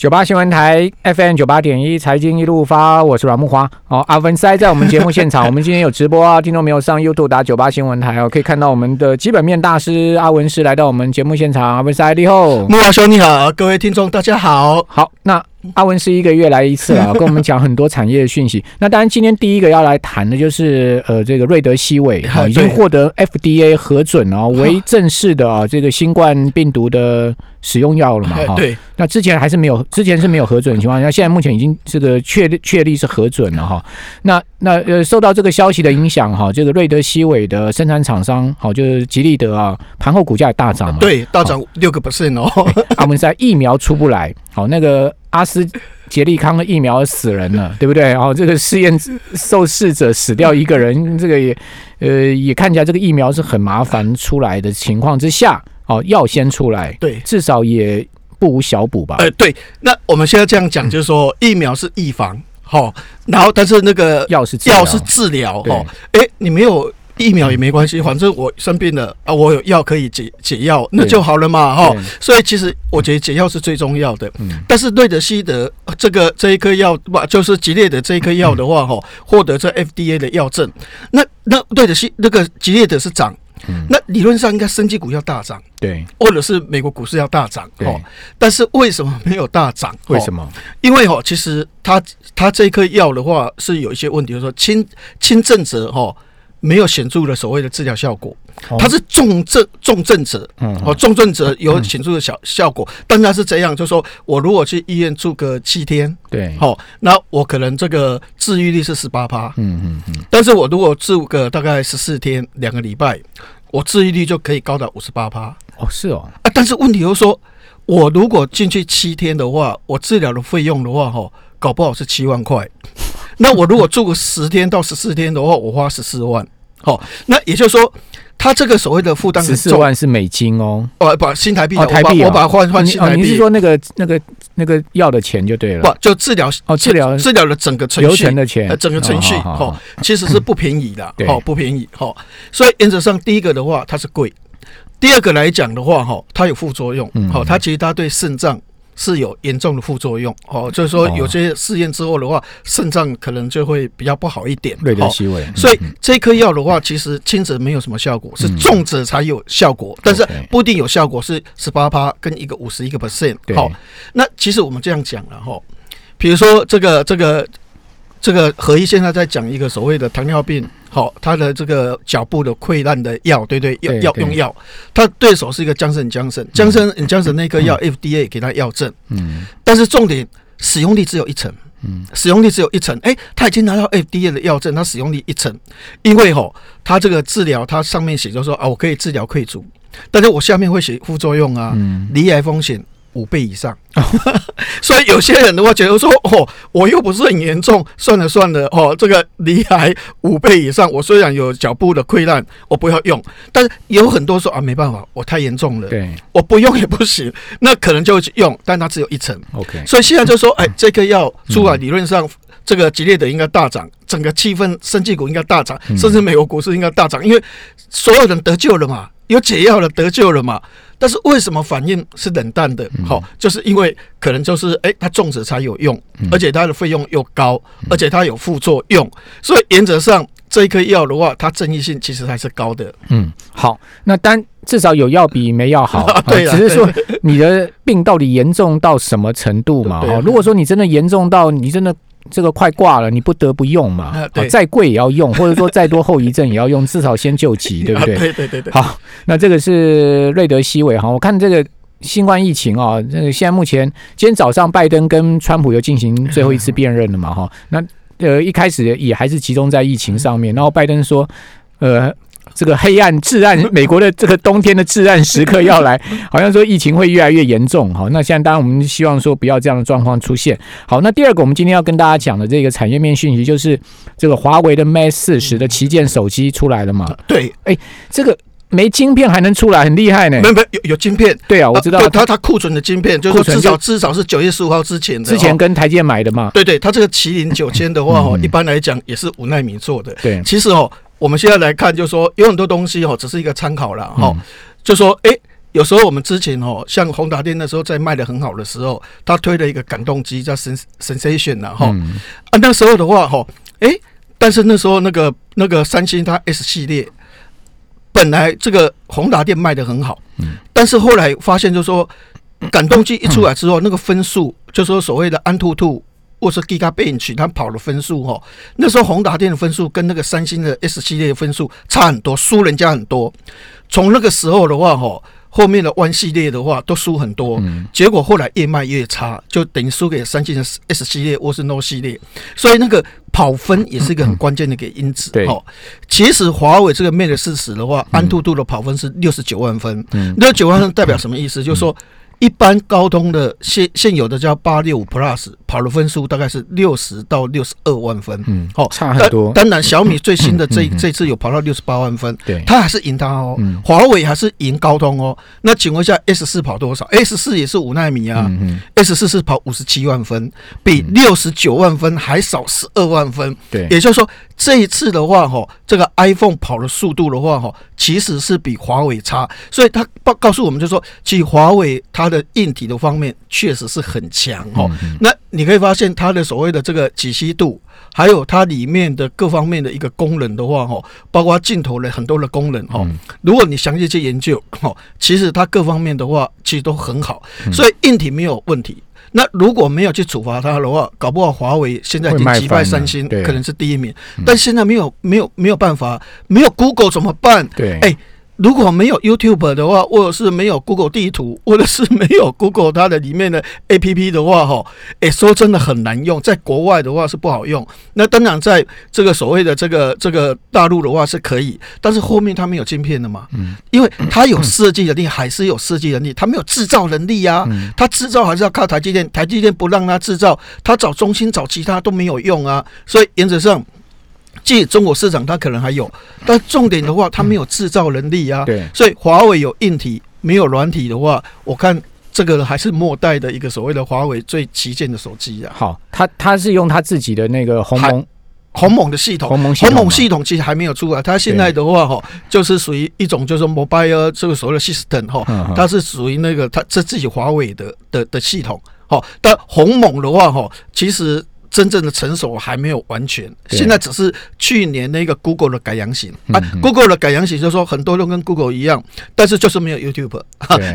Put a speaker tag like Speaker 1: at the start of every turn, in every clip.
Speaker 1: 九八新闻台 FM 九八点一财经一路发，我是阮木华。哦，阿文塞在我们节目现场，我们今天有直播啊，听众没有上 YouTube 打九八新闻台哦，可以看到我们的基本面大师阿文师来到我们节目现场。阿文塞你好，
Speaker 2: 木华兄你好，各位听众大家好。
Speaker 1: 好，那 阿文是一个月来一次啊，跟我们讲很多产业的讯息。那当然，今天第一个要来谈的就是呃，这个瑞德西韦哈 已经获得 FDA 核准哦，为正式的啊这个新冠病毒的使用药了嘛哈。
Speaker 2: 对。
Speaker 1: 那之前还是没有，之前是没有核准的情况下，现在目前已经这个确确立是核准了哈。那那呃，受到这个消息的影响哈，这个瑞德西韦的生产厂商好，就是吉利德啊，盘后股价也大涨嘛。
Speaker 2: 对，大涨六个 percent 哦。
Speaker 1: 阿文在疫苗出不来，好，那个阿斯捷利康的疫苗死人了，对不对？然后这个试验受试者死掉一个人，这个也呃也看起来这个疫苗是很麻烦出来的情况之下，哦，药先出来，
Speaker 2: 对，
Speaker 1: 至少也。不无小补吧？
Speaker 2: 呃，对，那我们现在这样讲，就是说疫苗是预防，哈，然后但是那个
Speaker 1: 药是
Speaker 2: 药是治疗，哦，哎，你没有疫苗也没关系，反正我生病了啊，我有药可以解解药，那就好了嘛，哈。所以其实我觉得解药是最重要的。嗯。但是瑞德西德这个这一颗药不就是吉列的这一颗药的话，哈，获得这 FDA 的药证，那那瑞德西那个吉列的是涨。那理论上应该升级股要大涨，
Speaker 1: 对，
Speaker 2: 或者是美国股市要大涨，哦。但是为什么没有大涨？
Speaker 1: 为什么？
Speaker 2: 因为哈，其实它它这颗药的话是有一些问题，就是说轻轻症者哈没有显著的所谓的治疗效果。它是重症重症者，哦，重症者有显著的小效果，但它是这样，就是说我如果去医院住个七天，
Speaker 1: 对，
Speaker 2: 好，那我可能这个治愈率是十八趴，嗯嗯嗯，但是我如果住个大概十四天，两个礼拜，我治愈率就可以高达五十八趴，
Speaker 1: 哦，是哦，
Speaker 2: 啊，但是问题又说，我如果进去七天的话，我治疗的费用的话，哈，搞不好是七万块，那我如果住个十天到十四天的话，我花十四万，好，那也就是说。他这个所谓的负担
Speaker 1: 十四万是美金哦，
Speaker 2: 哦不，新台币
Speaker 1: 哦，台币
Speaker 2: 我把它换换新台币。
Speaker 1: 你是说那个那个那个要的钱就对了？
Speaker 2: 不，就治疗
Speaker 1: 哦，治疗。
Speaker 2: 治疗的整个程
Speaker 1: 序。流程的钱，
Speaker 2: 整个程序哦，其实是不便宜的，哦，不便宜，哦，所以原则上第一个的话它是贵，第二个来讲的话哈，它有副作用，好，它其实它对肾脏。是有严重的副作用哦，就是说有些试验之后的话，肾脏可能就会比较不好一点。
Speaker 1: 瑞德西韦，
Speaker 2: 所以这颗药的话，其实轻者没有什么效果，是重者才有效果，但是不一定有效果，是十八趴跟一个五十一个 percent。好，那其实我们这样讲了哈，比如说这个这个。这个何医现在在讲一个所谓的糖尿病，好，他的这个脚部的溃烂的药，对对，要要用药，他对手是一个江森江森江森江森那颗药，FDA 给他药证，嗯，但是重点使用率只有一成，嗯，使用率只有一成，哎，他已经拿到 FDA 的药证，他使用率一成，因为吼，他这个治疗，他上面写着说啊，我可以治疗溃足，但是我下面会写副作用啊，嗯。离癌风险。五倍以上，所以有些人的话觉得说，哦，我又不是很严重，算了算了，哦，这个离癌五倍以上，我虽然有脚部的溃烂，我不要用，但是有很多说啊，没办法，我太严重了，
Speaker 1: 对，
Speaker 2: 我不用也不行，那可能就用，但它只有一层
Speaker 1: ，OK，
Speaker 2: 所以现在就说，哎，这个药出来，理论上这个吉列的应该大涨，整个气氛，生技股应该大涨，甚至美国股市应该大涨，因为所有人得救了嘛。有解药了，得救了嘛？但是为什么反应是冷淡的？好，就是因为可能就是哎，它种植才有用，而且它的费用又高，而且它有副作用，所以原则上这一颗药的话，它争议性其实还是高的。
Speaker 1: 嗯，好，那单至少有药比没药好，
Speaker 2: 对，
Speaker 1: 只是说你的病到底严重到什么程度嘛？哈，如果说你真的严重到你真的。这个快挂了，你不得不用嘛？再贵也要用，或者说再多后遗症也要用，至少先救急，对不对？
Speaker 2: 对对对对。
Speaker 1: 好，那这个是瑞德西韦哈，我看这个新冠疫情啊，这个现在目前今天早上拜登跟川普又进行最后一次辩论了嘛？哈，那呃一开始也还是集中在疫情上面，然后拜登说，呃。这个黑暗、至暗，美国的这个冬天的至暗时刻要来，好像说疫情会越来越严重。好，那现在当然我们希望说不要这样的状况出现。好，那第二个我们今天要跟大家讲的这个产业面讯息，就是这个华为的 Mate 四十的旗舰手机出来了嘛？
Speaker 2: 对，
Speaker 1: 哎，这个没晶片还能出来，很厉害呢。
Speaker 2: 没有没有有有晶片？
Speaker 1: 对啊，我知道。
Speaker 2: 它它库存的晶片，就是至少至少是九月十五号之前的。
Speaker 1: 之前跟台积买的嘛？
Speaker 2: 对对，它这个麒麟九千的话哦，一般来讲也是五纳米做的。
Speaker 1: 对，
Speaker 2: 其实哦。我们现在来看，就说有很多东西哦，只是一个参考了哈。就说，哎，有时候我们之前哦，像宏达电那时候在卖的很好的时候，他推了一个感动机叫 Sens Sensation 了哈啊，那时候的话哈，哎，但是那时候那个那个三星它 S 系列本来这个宏达电卖的很好，嗯，但是后来发现就说感动机一出来之后，那个分数就说所谓的安兔兔或是 Gigabench 它跑的分数哈，那时候宏达电的分数跟那个三星的 S 系列的分数差很多，输人家很多。从那个时候的话哈。后面的 One 系列的话都输很多，结果后来越卖越差，就等于输给三星的 S 系列或是 No 系列，所以那个跑分也是一个很关键的一个因子。
Speaker 1: 哦，
Speaker 2: 其实华为这个 Mate 四十的话，安兔兔的跑分是六十九万分，六十九万分代表什么意思？就是说。一般高通的现现有的叫八六五 Plus 跑的分数大概是六十到六十二万分，
Speaker 1: 嗯，好，差很多。
Speaker 2: 当然，小米最新的 这这次有跑到六十八万分，
Speaker 1: 对，
Speaker 2: 它还是赢它哦。华为还是赢高通哦。那请问一下，S 四跑多少？S 四也是五纳米啊，S 四是跑五十七万分，比六十九万分还少十二万分。
Speaker 1: 对，
Speaker 2: 也就是说。这一次的话，哈，这个 iPhone 跑的速度的话，哈，其实是比华为差，所以他告告诉我们就说，其实华为它的硬体的方面确实是很强，哈。那你可以发现它的所谓的这个解析度，还有它里面的各方面的一个功能的话，哈，包括镜头的很多的功能，哈，如果你详细去研究，哈，其实它各方面的话其实都很好，所以硬体没有问题。那如果没有去处罚他的话，搞不好华为现在已经击败三星，可能是第一名。但现在没有没有没有办法，没有 Google 怎么办？
Speaker 1: 对，
Speaker 2: 哎。如果没有 YouTube 的话，或者是没有 Google 地图，或者是没有 Google 它的里面的 APP 的话，哈，哎，说真的很难用。在国外的话是不好用。那当然，在这个所谓的这个这个大陆的话是可以，但是后面它没有晶片的嘛，嗯，因为它有设计能力，还是有设计能力，它没有制造能力呀。它制造还是要靠台积电，台积电不让它制造，它找中心找其他都没有用啊。所以原则上。即中国市场，它可能还有，但重点的话，它没有制造能力啊。
Speaker 1: 对，
Speaker 2: 所以华为有硬体，没有软体的话，我看这个还是末代的一个所谓的华为最旗舰的手机啊。
Speaker 1: 好，它它是用它自己的那个鸿蒙
Speaker 2: 鸿蒙的系统，鸿蒙鸿蒙系统其实还没有出来。它现在的话哈，就是属于一种就是 mobile 这个所谓的 system 哈，它是属于那个它这自己华为的的的系统。好，但鸿蒙的话哈，其实。真正的成熟还没有完全，现在只是去年那个 Google 的改良型。啊，Google 的改良型就是说很多都跟 Google 一样，但是就是没有 YouTube，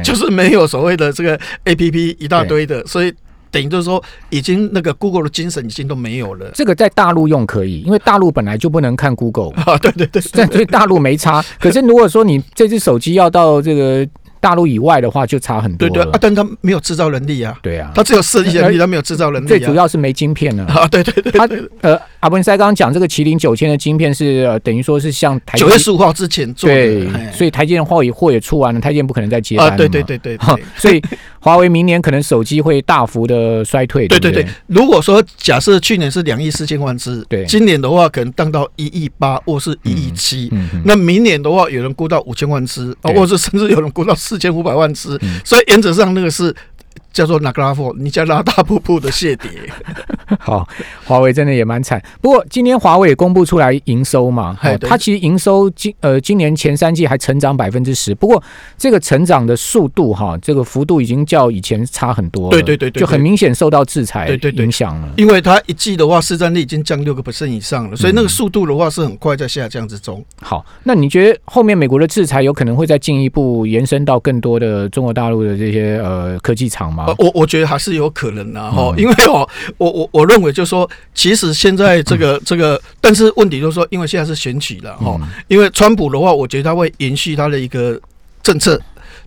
Speaker 2: 就是没有所谓的这个 APP 一大堆的，所以等于就是说已经那个 Google 的精神已经都没有了。
Speaker 1: 这个在大陆用可以，因为大陆本来就不能看 Google
Speaker 2: 啊，对对对，
Speaker 1: 所以大陆没差。可是如果说你这只手机要到这个。大陆以外的话就差很多，
Speaker 2: 对对啊，但他没有制造能力啊，
Speaker 1: 对啊，
Speaker 2: 他只有设计能力，他没有制造能力，
Speaker 1: 最主要是没晶片啊
Speaker 2: 啊，对对对，他
Speaker 1: 呃，阿文塞刚刚讲这个麒麟九千的晶片是呃，等于说是像台
Speaker 2: 九月十五号之前做
Speaker 1: 的，所以台积电货也货也出完了，台积电不可能再接单
Speaker 2: 啊，对对对对，
Speaker 1: 所以华为明年可能手机会大幅的衰退，对对对。
Speaker 2: 如果说假设去年是两亿四千万只，
Speaker 1: 对，
Speaker 2: 今年的话可能降到一亿八或是一亿七，那明年的话有人估到五千万只，或者甚至有人估到四千五百万只。所以原则上那个是叫做纳格拉夫，你叫拉大瀑布的谢碟。
Speaker 1: 好，华为真的也蛮惨。不过今天华为也公布出来营收嘛，它其实营收今呃今年前三季还成长百分之十。不过这个成长的速度哈，这个幅度已经较以前差很多。
Speaker 2: 对对对对，
Speaker 1: 就很明显受到制裁对对影响了。
Speaker 2: 因为它一季的话市占率已经降六个 percent 以上了，所以那个速度的话是很快在下降之中。
Speaker 1: 好，那你觉得后面美国的制裁有可能会再进一步延伸到更多的中国大陆的这些呃科技厂吗？
Speaker 2: 我我觉得还是有可能的哈，因为哦，我我我认为就是说，其实现在这个这个，但是问题就是说，因为现在是选举了哈，因为川普的话，我觉得他会延续他的一个政策，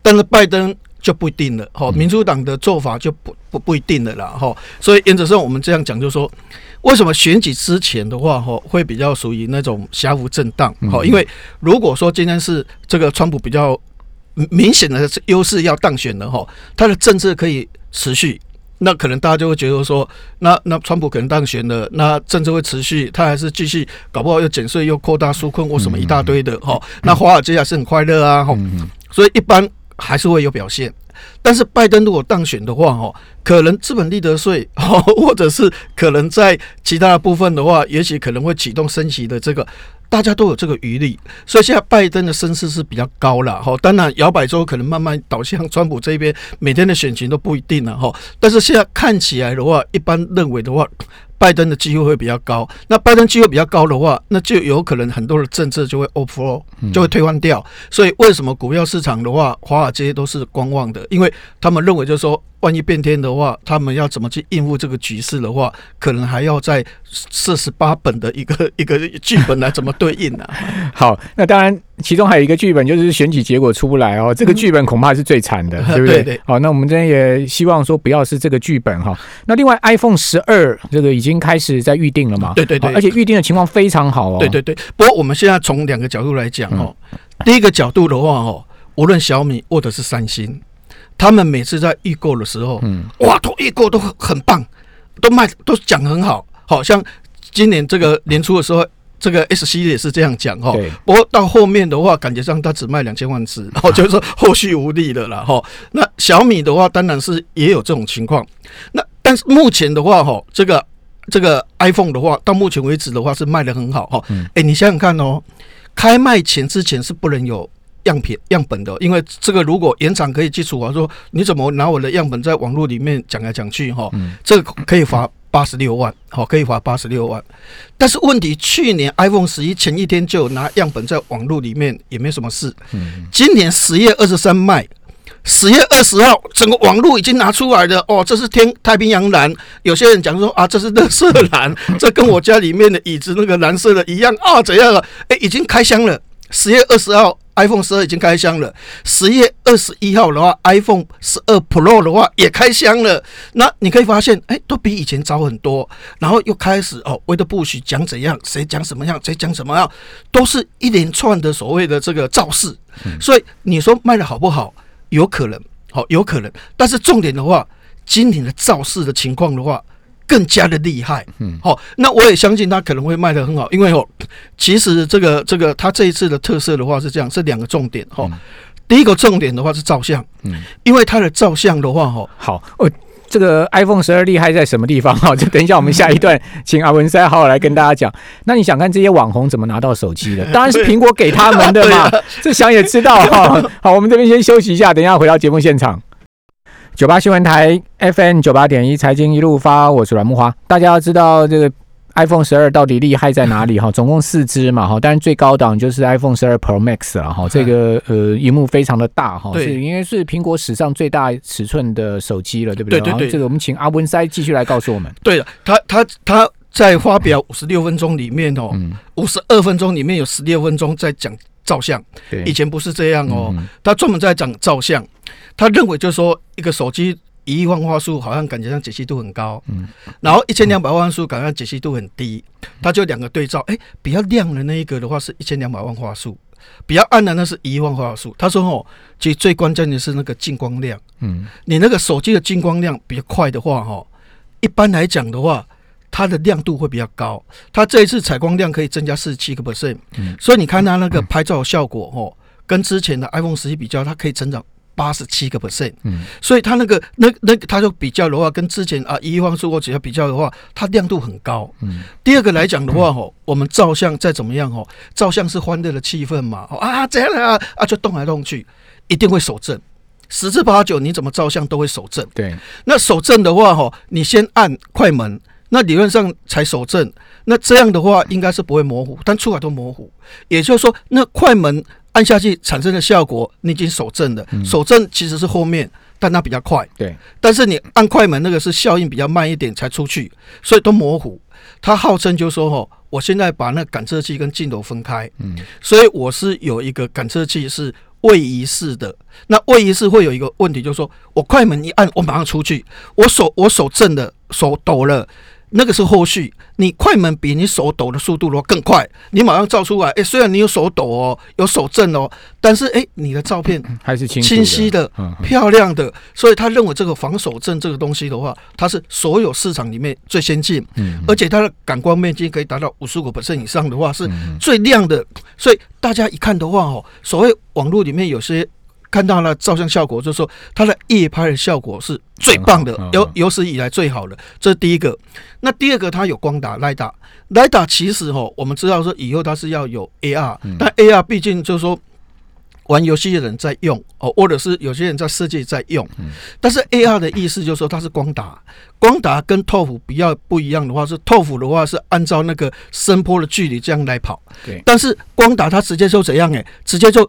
Speaker 2: 但是拜登就不一定了哈，民主党的做法就不不不一定了啦哈，所以原则上我们这样讲，就是说，为什么选举之前的话哈，会比较属于那种狭幅震荡哈，因为如果说今天是这个川普比较。明显的优势要当选的哈，他的政策可以持续，那可能大家就会觉得说，那那川普可能当选了，那政策会持续，他还是继续搞不好又减税又扩大纾困或什么一大堆的哈，那华尔街还是很快乐啊哈，所以一般还是会有表现。但是拜登如果当选的话哈，可能资本利得税 或者是可能在其他的部分的话，也许可能会启动升级的这个。大家都有这个余力，所以现在拜登的声势是比较高了哈。当然，摇摆州可能慢慢倒向川普这边，每天的选情都不一定了哈。但是现在看起来的话，一般认为的话。拜登的机会会比较高，那拜登机会比较高的话，那就有可能很多的政策就会 overflow，就会退换掉。所以为什么股票市场的话，华尔街都是观望的？因为他们认为就是说。万一变天的话，他们要怎么去应付这个局势的话，可能还要在四十八本的一个 一个剧本来怎么对应呢？
Speaker 1: 好，那当然，其中还有一个剧本就是选举结果出不来哦，这个剧本恐怕是最惨的，对不对？好，那我们这边也希望说不要是这个剧本哈。那另外，iPhone 十二这个已经开始在预定了嘛？
Speaker 2: 对对对，
Speaker 1: 而且预定的情况非常好哦。
Speaker 2: 对对对，不过我们现在从两个角度来讲哦，第一个角度的话哦，无论小米或者是三星。他们每次在预购的时候，嗯，哇，都预购都很棒，都卖都讲很好，好像今年这个年初的时候，这个 S 系列是这样讲哈。不过到后面的话，感觉上它只卖两千万只，然后就是说后续无力了了哈。那小米的话，当然是也有这种情况。那但是目前的话哈，这个这个 iPhone 的话，到目前为止的话是卖的很好哈。哎，你想想看哦，开卖前之前是不能有。样品样本的，因为这个如果原厂可以基础啊，说你怎么拿我的样本在网络里面讲来讲去哈，这个可以罚八十六万，好，可以罚八十六万。但是问题，去年 iPhone 十一前一天就拿样本在网络里面也没什么事，今年十月二十三卖，十月二十号整个网络已经拿出来的哦，这是天太平洋蓝，有些人讲说啊，这是乐色蓝，这跟我家里面的椅子那个蓝色的一样啊，怎样了？哎，已经开箱了，十月二十号。iPhone 十二已经开箱了，十月二十一号的话，iPhone 十二 Pro 的话也开箱了。那你可以发现，哎，都比以前早很多。然后又开始哦，为的不许讲怎样，谁讲什么样，谁讲什么样，都是一连串的所谓的这个造势。所以你说卖的好不好？有可能，好有可能。但是重点的话，今年的造势的情况的话。更加的厉害，嗯，好，那我也相信它可能会卖得很好，因为哦，其实这个这个它这一次的特色的话是这样，是两个重点哈。第一个重点的话是照相，嗯，因为它的照相的话哈，
Speaker 1: 好，哦，这个 iPhone 十二厉害在什么地方 哈？就等一下我们下一段请阿文塞好好来跟大家讲。那你想看这些网红怎么拿到手机的？当然是苹果给他们的嘛，这想也知道 哈。好，我们这边先休息一下，等一下回到节目现场。九八新闻台 FM 九八点一财经一路发，我是阮木华。大家要知道这个 iPhone 十二到底厉害在哪里哈？总共四支嘛哈，但是最高档就是 iPhone 十二 Pro Max 了哈。这个呃，荧幕非常的大哈，是应该是苹果史上最大尺寸的手机了，对不对？
Speaker 2: 对对对。
Speaker 1: 这个我们请阿文塞继续来告诉我们。
Speaker 2: 对的，他他他在发表五十六分钟里面哦，五十二分钟里面有十六分钟在讲照相，以前不是这样哦，他专门在讲照相。他认为就是说，一个手机一亿万画素好像感觉上解析度很高，嗯，然后一千两百万素感觉解析度很低，他就两个对照，哎，比较亮的那一个的话是一千两百万画素，比较暗的那是一亿万画素。他说哦，其实最关键的是那个进光量，嗯，你那个手机的进光量比较快的话，哈，一般来讲的话，它的亮度会比较高，它这一次采光量可以增加四十七个 percent，嗯，所以你看它那个拍照效果，哦，跟之前的 iPhone 十一比较，它可以成长。八十七个 percent，嗯，所以它那个那那它就比较的话，跟之前啊一亿万数或只要比较的话，它亮度很高。嗯，第二个来讲的话，吼，我们照相再怎么样，哦，照相是欢乐的气氛嘛，啊这样啊啊就动来动去，一定会手震，十之八九你怎么照相都会手震。
Speaker 1: 对，
Speaker 2: 那手震的话，吼，你先按快门，那理论上才守正，那这样的话应该是不会模糊，但出来都模糊，也就是说那快门。按下去产生的效果，你已经守正了。守正其实是后面，但它比较快。
Speaker 1: 对，
Speaker 2: 但是你按快门那个是效应比较慢一点才出去，所以都模糊。他号称就说：“哦，我现在把那感测器跟镜头分开，嗯，所以我是有一个感测器是位移式的。那位移式会有一个问题，就是说我快门一按，我马上出去，我手我手震的，手抖了。”那个是后续，你快门比你手抖的速度的话更快，你马上照出来。哎，虽然你有手抖哦，有手震哦，但是哎，你的照片
Speaker 1: 还是清
Speaker 2: 清晰的、漂亮的。所以他认为这个防手震这个东西的话，它是所有市场里面最先进，而且它的感光面积可以达到五十五以上的话，是最亮的。所以大家一看的话哦，所谓网络里面有些看到了照相效果，就是说它的夜拍的效果是最棒的，有有史以来最好的。这是第一个。那第二个，它有光达、雷达。雷达其实哈，我们知道说以后它是要有 AR，但 AR 毕竟就是说玩游戏的人在用哦，或者是有些人在设计在用。但是 AR 的意思就是说它是光达，光达跟透幅比较不一样的话，是透幅的话是按照那个声波的距离这样来跑。
Speaker 1: 对。
Speaker 2: 但是光达它直接就怎样哎，直接就。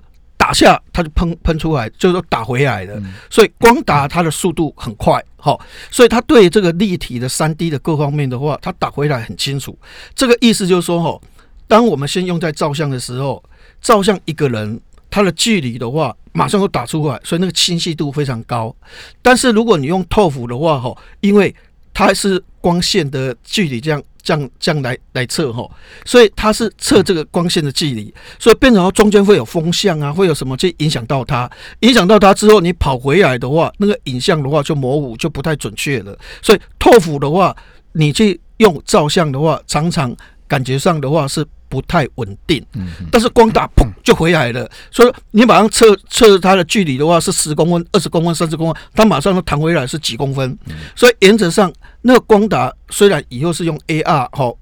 Speaker 2: 打下它就喷喷出来，就是打回来的，所以光打它的速度很快，好，所以它对这个立体的三 D 的各方面的话，它打回来很清楚。这个意思就是说，哈，当我们先用在照相的时候，照相一个人，他的距离的话，马上就打出来，所以那个清晰度非常高。但是如果你用透幅的话，哈，因为它是光线的距离这样。这样这样来来测哈，所以它是测这个光线的距离，所以变成中间会有风向啊，会有什么去影响到它，影响到它之后，你跑回来的话，那个影像的话就模糊，就不太准确了。所以透府的话，你去用照相的话，常常感觉上的话是。不太稳定，嗯，但是光打砰就回来了，所以你马上测测它的距离的话是十公分、二十公分、三十公分，它马上就弹回来是几公分，所以原则上那个光打虽然以后是用 AR 哈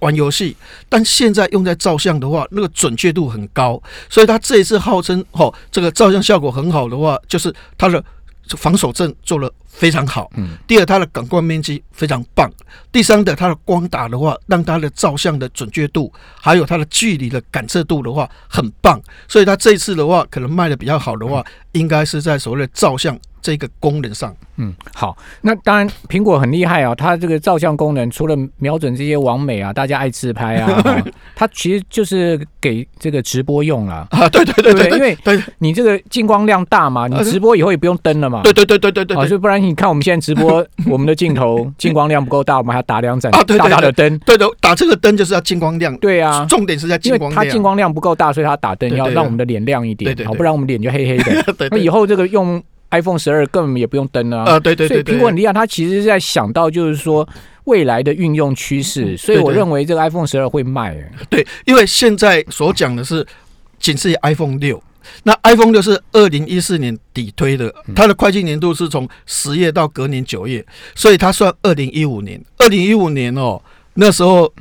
Speaker 2: 玩游戏，但现在用在照相的话，那个准确度很高，所以它这一次号称哈这个照相效果很好的话，就是它的防守阵做了。非常好。嗯，第二，它的感光面积非常棒。第三的，它的光打的话，让它的照相的准确度，还有它的距离的感测度的话，很棒。所以它这次的话，可能卖的比较好的话，应该是在所谓的照相。这个功能上，
Speaker 1: 嗯，好，那当然苹果很厉害啊，它这个照相功能除了瞄准这些网美啊，大家爱自拍啊，它其实就是给这个直播用了
Speaker 2: 啊，对对对对，
Speaker 1: 因为你这个进光量大嘛，你直播以后也不用灯了嘛，
Speaker 2: 对对对对对对，
Speaker 1: 啊，就不然你看我们现在直播，我们的镜头 进光量不够大，我们还要打两盏大大的灯，
Speaker 2: 对的，打这个灯就是要进光量，
Speaker 1: 对啊，
Speaker 2: 重点是在进光量，
Speaker 1: 它进光量不够大，所以它打灯要让我们的脸亮一点，好，不然我们脸就黑黑的，那以后这个用。iPhone 十二根本也不用灯啊！
Speaker 2: 啊，对对对，
Speaker 1: 所以苹果很厉害，它其实是在想到就是说未来的运用趋势，所以我认为这个 iPhone 十二会卖。
Speaker 2: 对，因为现在所讲的是仅次于 iPhone 六，那 iPhone 六是二零一四年底推的，它的会计年度是从十月到隔年九月，所以它算二零一五年。二零一五年哦，那时候。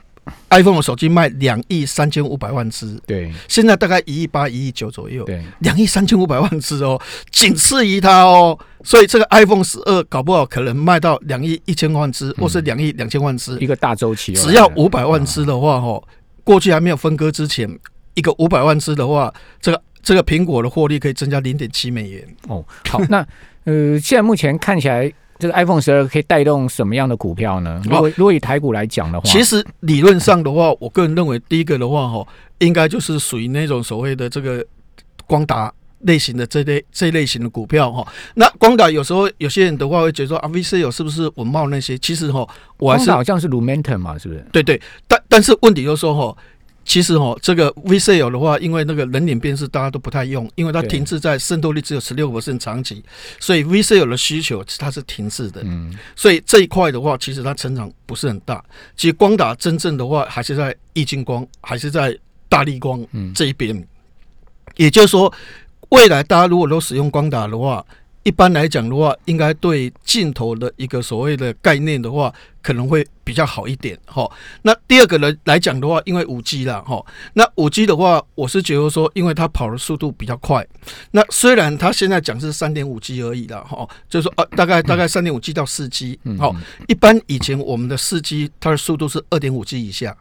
Speaker 2: iPhone 的手机卖两亿三千五百万只，
Speaker 1: 对，
Speaker 2: 现在大概一亿八、一亿九左右，
Speaker 1: 对，
Speaker 2: 两亿三千五百万只哦，仅次于它哦，所以这个 iPhone 十二搞不好可能卖到两亿一千万只，或是两亿两千万只，
Speaker 1: 一个大周期，
Speaker 2: 只要五百万只的话，哦，过去还没有分割之前，一个五百万只的话，这个这个苹果的获利可以增加零点七美元。
Speaker 1: 哦，好，那呃，现在目前看起来。这个 iPhone 十二可以带动什么样的股票呢？如果如果以台股来讲的话，
Speaker 2: 其实理论上的话，我个人认为第一个的话哈，应该就是属于那种所谓的这个光达类型的这类这类型的股票哈。那光达有时候有些人的话会觉得说啊，VC 有是不是文茂那些？其实哈，我还是
Speaker 1: 好像是 Lumentum 嘛，是不是？
Speaker 2: 对对，但但是问题就是说哈。其实哦，这个 VCL 的话，因为那个人脸辨识大家都不太用，因为它停滞在渗透率只有十六个长期，所以 VCL 的需求它是停滞的。嗯，所以这一块的话，其实它成长不是很大。其实光打真正的话，还是在易晶光，还是在大力光这一边。也就是说，未来大家如果都使用光打的话。一般来讲的话，应该对镜头的一个所谓的概念的话，可能会比较好一点哈。那第二个呢来讲的话，因为五 G 啦哈，那五 G 的话，我是觉得说，因为它跑的速度比较快。那虽然它现在讲是三点五 G 而已啦哈，就是说呃大概大概三点五 G 到四 G 好。一般以前我们的四 G 它的速度是二点五 G 以下，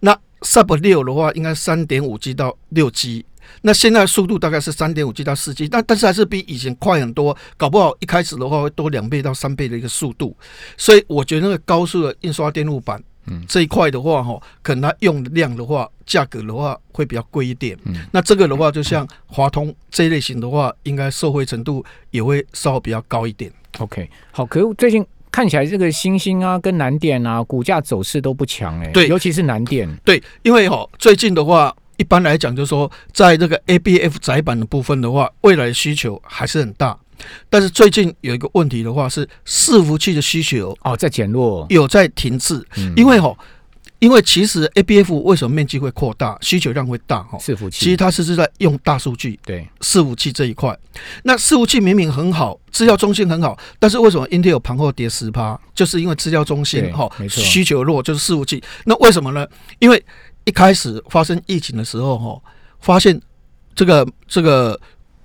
Speaker 2: 那 Sub 六的话，应该三点五 G 到六 G。那现在速度大概是三点五 G 到四 G，但但是还是比以前快很多，搞不好一开始的话会多两倍到三倍的一个速度，所以我觉得那个高速的印刷电路板，嗯，这一块的话哈，可能它用的量的话，价格的话会比较贵一点，嗯，那这个的话就像华通这一类型的话，应该受惠程度也会稍微比较高一点。
Speaker 1: OK，好，可是最近看起来这个星星啊跟南电啊股价走势都不强哎，
Speaker 2: 对，
Speaker 1: 尤其是南电，
Speaker 2: 对，因为哈最近的话。一般来讲，就是说，在这个 ABF 窄板的部分的话，未来的需求还是很大。但是最近有一个问题的话，是伺服器的需求
Speaker 1: 哦在减弱，
Speaker 2: 有在停滞。因为哈，因为其实 A B F 为什么面积会扩大，需求量会大哈？
Speaker 1: 伺服器
Speaker 2: 其实它是是在用大数据
Speaker 1: 对
Speaker 2: 伺服器这一块。那伺服器明明很好，资料中心很好，但是为什么 Intel 盘后跌十趴？就是因为资料中心
Speaker 1: 对
Speaker 2: 哈需求弱，就是伺服器。那为什么呢？因为一开始发生疫情的时候哈，发现这个这个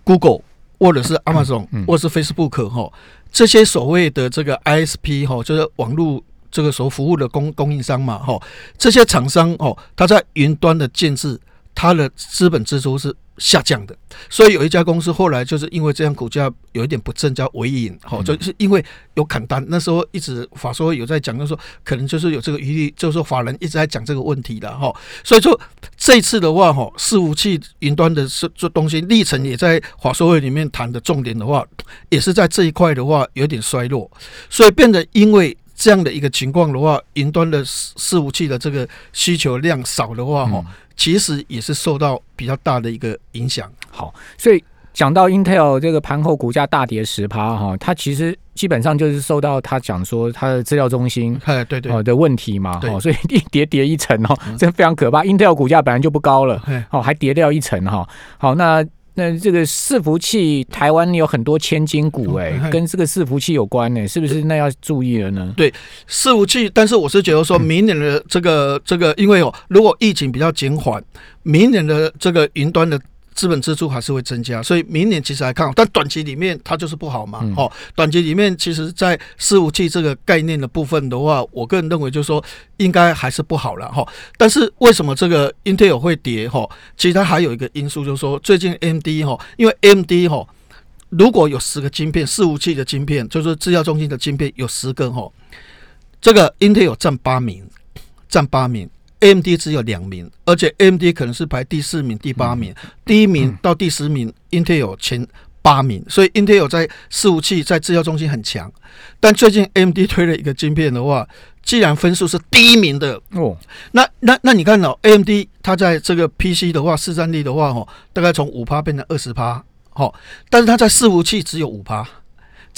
Speaker 2: Google 或者是 Amazon、
Speaker 1: 嗯。
Speaker 2: 或者是 Facebook 哈，这些所谓的这个 ISP 哈，就是网络这个所服务的供供应商嘛哈，这些厂商哦，它在云端的建制，它的资本支出是下降的，所以有一家公司后来就是因为这样股价有一点不振，叫尾影，好、
Speaker 1: 嗯
Speaker 2: 就是因为有砍单，那时候一直法说有在讲，就是说可能就是有这个余力，就是说法人一直在讲这个问题的哈、所以说这一次的话哈，伺服器云端的这这东西，历程也在法说会里面谈的重点的话，也是在这一块的话有点衰落，所以变得因为。这样的一个情况的话，云端的服器的这个需求量少的话，哈、
Speaker 1: 嗯
Speaker 2: 其实也是受到比较大的一个影响。
Speaker 1: 好，所以讲到 Intel 这个盘后股价大跌十趴哈，它其实基本上就是受到他讲说它的资料中心。
Speaker 2: 哎，对对，
Speaker 1: 哦的问题嘛，
Speaker 2: 对
Speaker 1: 哦，所以一跌跌一层哦，
Speaker 2: 嗯
Speaker 1: 这非常可怕。Intel 股价本来就不高了，
Speaker 2: 哎，
Speaker 1: 哦，还跌掉一层哈。好，那那这个伺服器，台湾有很多千金股哎、
Speaker 2: 嗯
Speaker 1: 跟这个伺服器有关呢、是不是？那要注意了呢？
Speaker 2: 对伺服器，但是我是觉得说，明年的这个这个，因为哦，如果疫情比较减缓，明年的这个云端的。资本支出还是会增加，所以明年其实还看好，但短期里面它就是不好嘛。
Speaker 1: 嗯
Speaker 2: 哦，短期里面其实，在伺服器这个概念的部分的话，我个人认为就是说应该还是不好了哈。但是为什么这个 Intel 会跌哈？其实它还有一个因素，就是说最近 AMD 哈，因为 AMD 哈，如果有十个晶片，伺服器的晶片，就是制药中心的晶片有十个哈，这个 Intel 占八名，占八名。AMD 只有两名，而且 AMD 可能是排第四名、第八名，第一名到第十名，Intel 前八名，所以 Intel 在伺服器在制造中心很强。但最近 AMD 推了一个晶片的话，既然分数是第一名的，
Speaker 1: 哦，
Speaker 2: 那那那你看哦，AMD 它在这个 PC 的话，市占率的话，哦，大概从五趴变成二十趴，哦，但是它在伺服器只有五趴，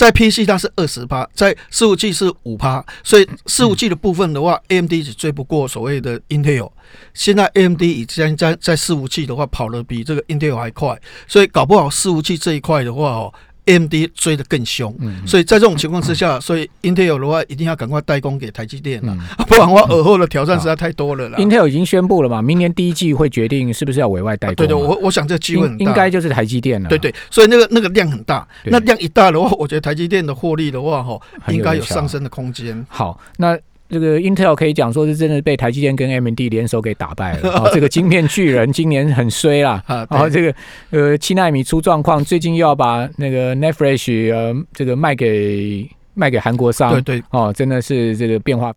Speaker 2: 在 PC 它是二十趴，在伺服器是五趴，所以伺服器的部分的话，AMD 是追不过所谓的 Intel。现在 AMD 已经在在伺服器的话跑得比这个 Intel 还快，所以搞不好伺服器这一块的话哦。AMD 追得更凶，
Speaker 1: 嗯。
Speaker 2: 所以在这种情况之下，所以 Intel 的话一定要赶快代工给台积电了，
Speaker 1: 嗯。
Speaker 2: 不然的话耳后的挑战实在太多了啦。
Speaker 1: ，Intel 已经宣布了嘛，明年第一季会决定是不是要委外代工嘛、
Speaker 2: 对对，我我想这机会很大，
Speaker 1: 应应该就是台积电了。
Speaker 2: 对对，所以那个那个量很大，那量一大的话，我觉得台积电的获利的话，哈，应该有上升的空间。
Speaker 1: 好，那这个 Intel 可以讲说是真的被台积电跟 AMD 联手给打败了。哦，这个晶片巨人今年很衰啦。
Speaker 2: 啊，
Speaker 1: 然后这个呃七纳米出状况，最近又要把那个 Netfresh 呃这个卖给卖给韩国商
Speaker 2: 对，对，
Speaker 1: 哦，真的是这个变化。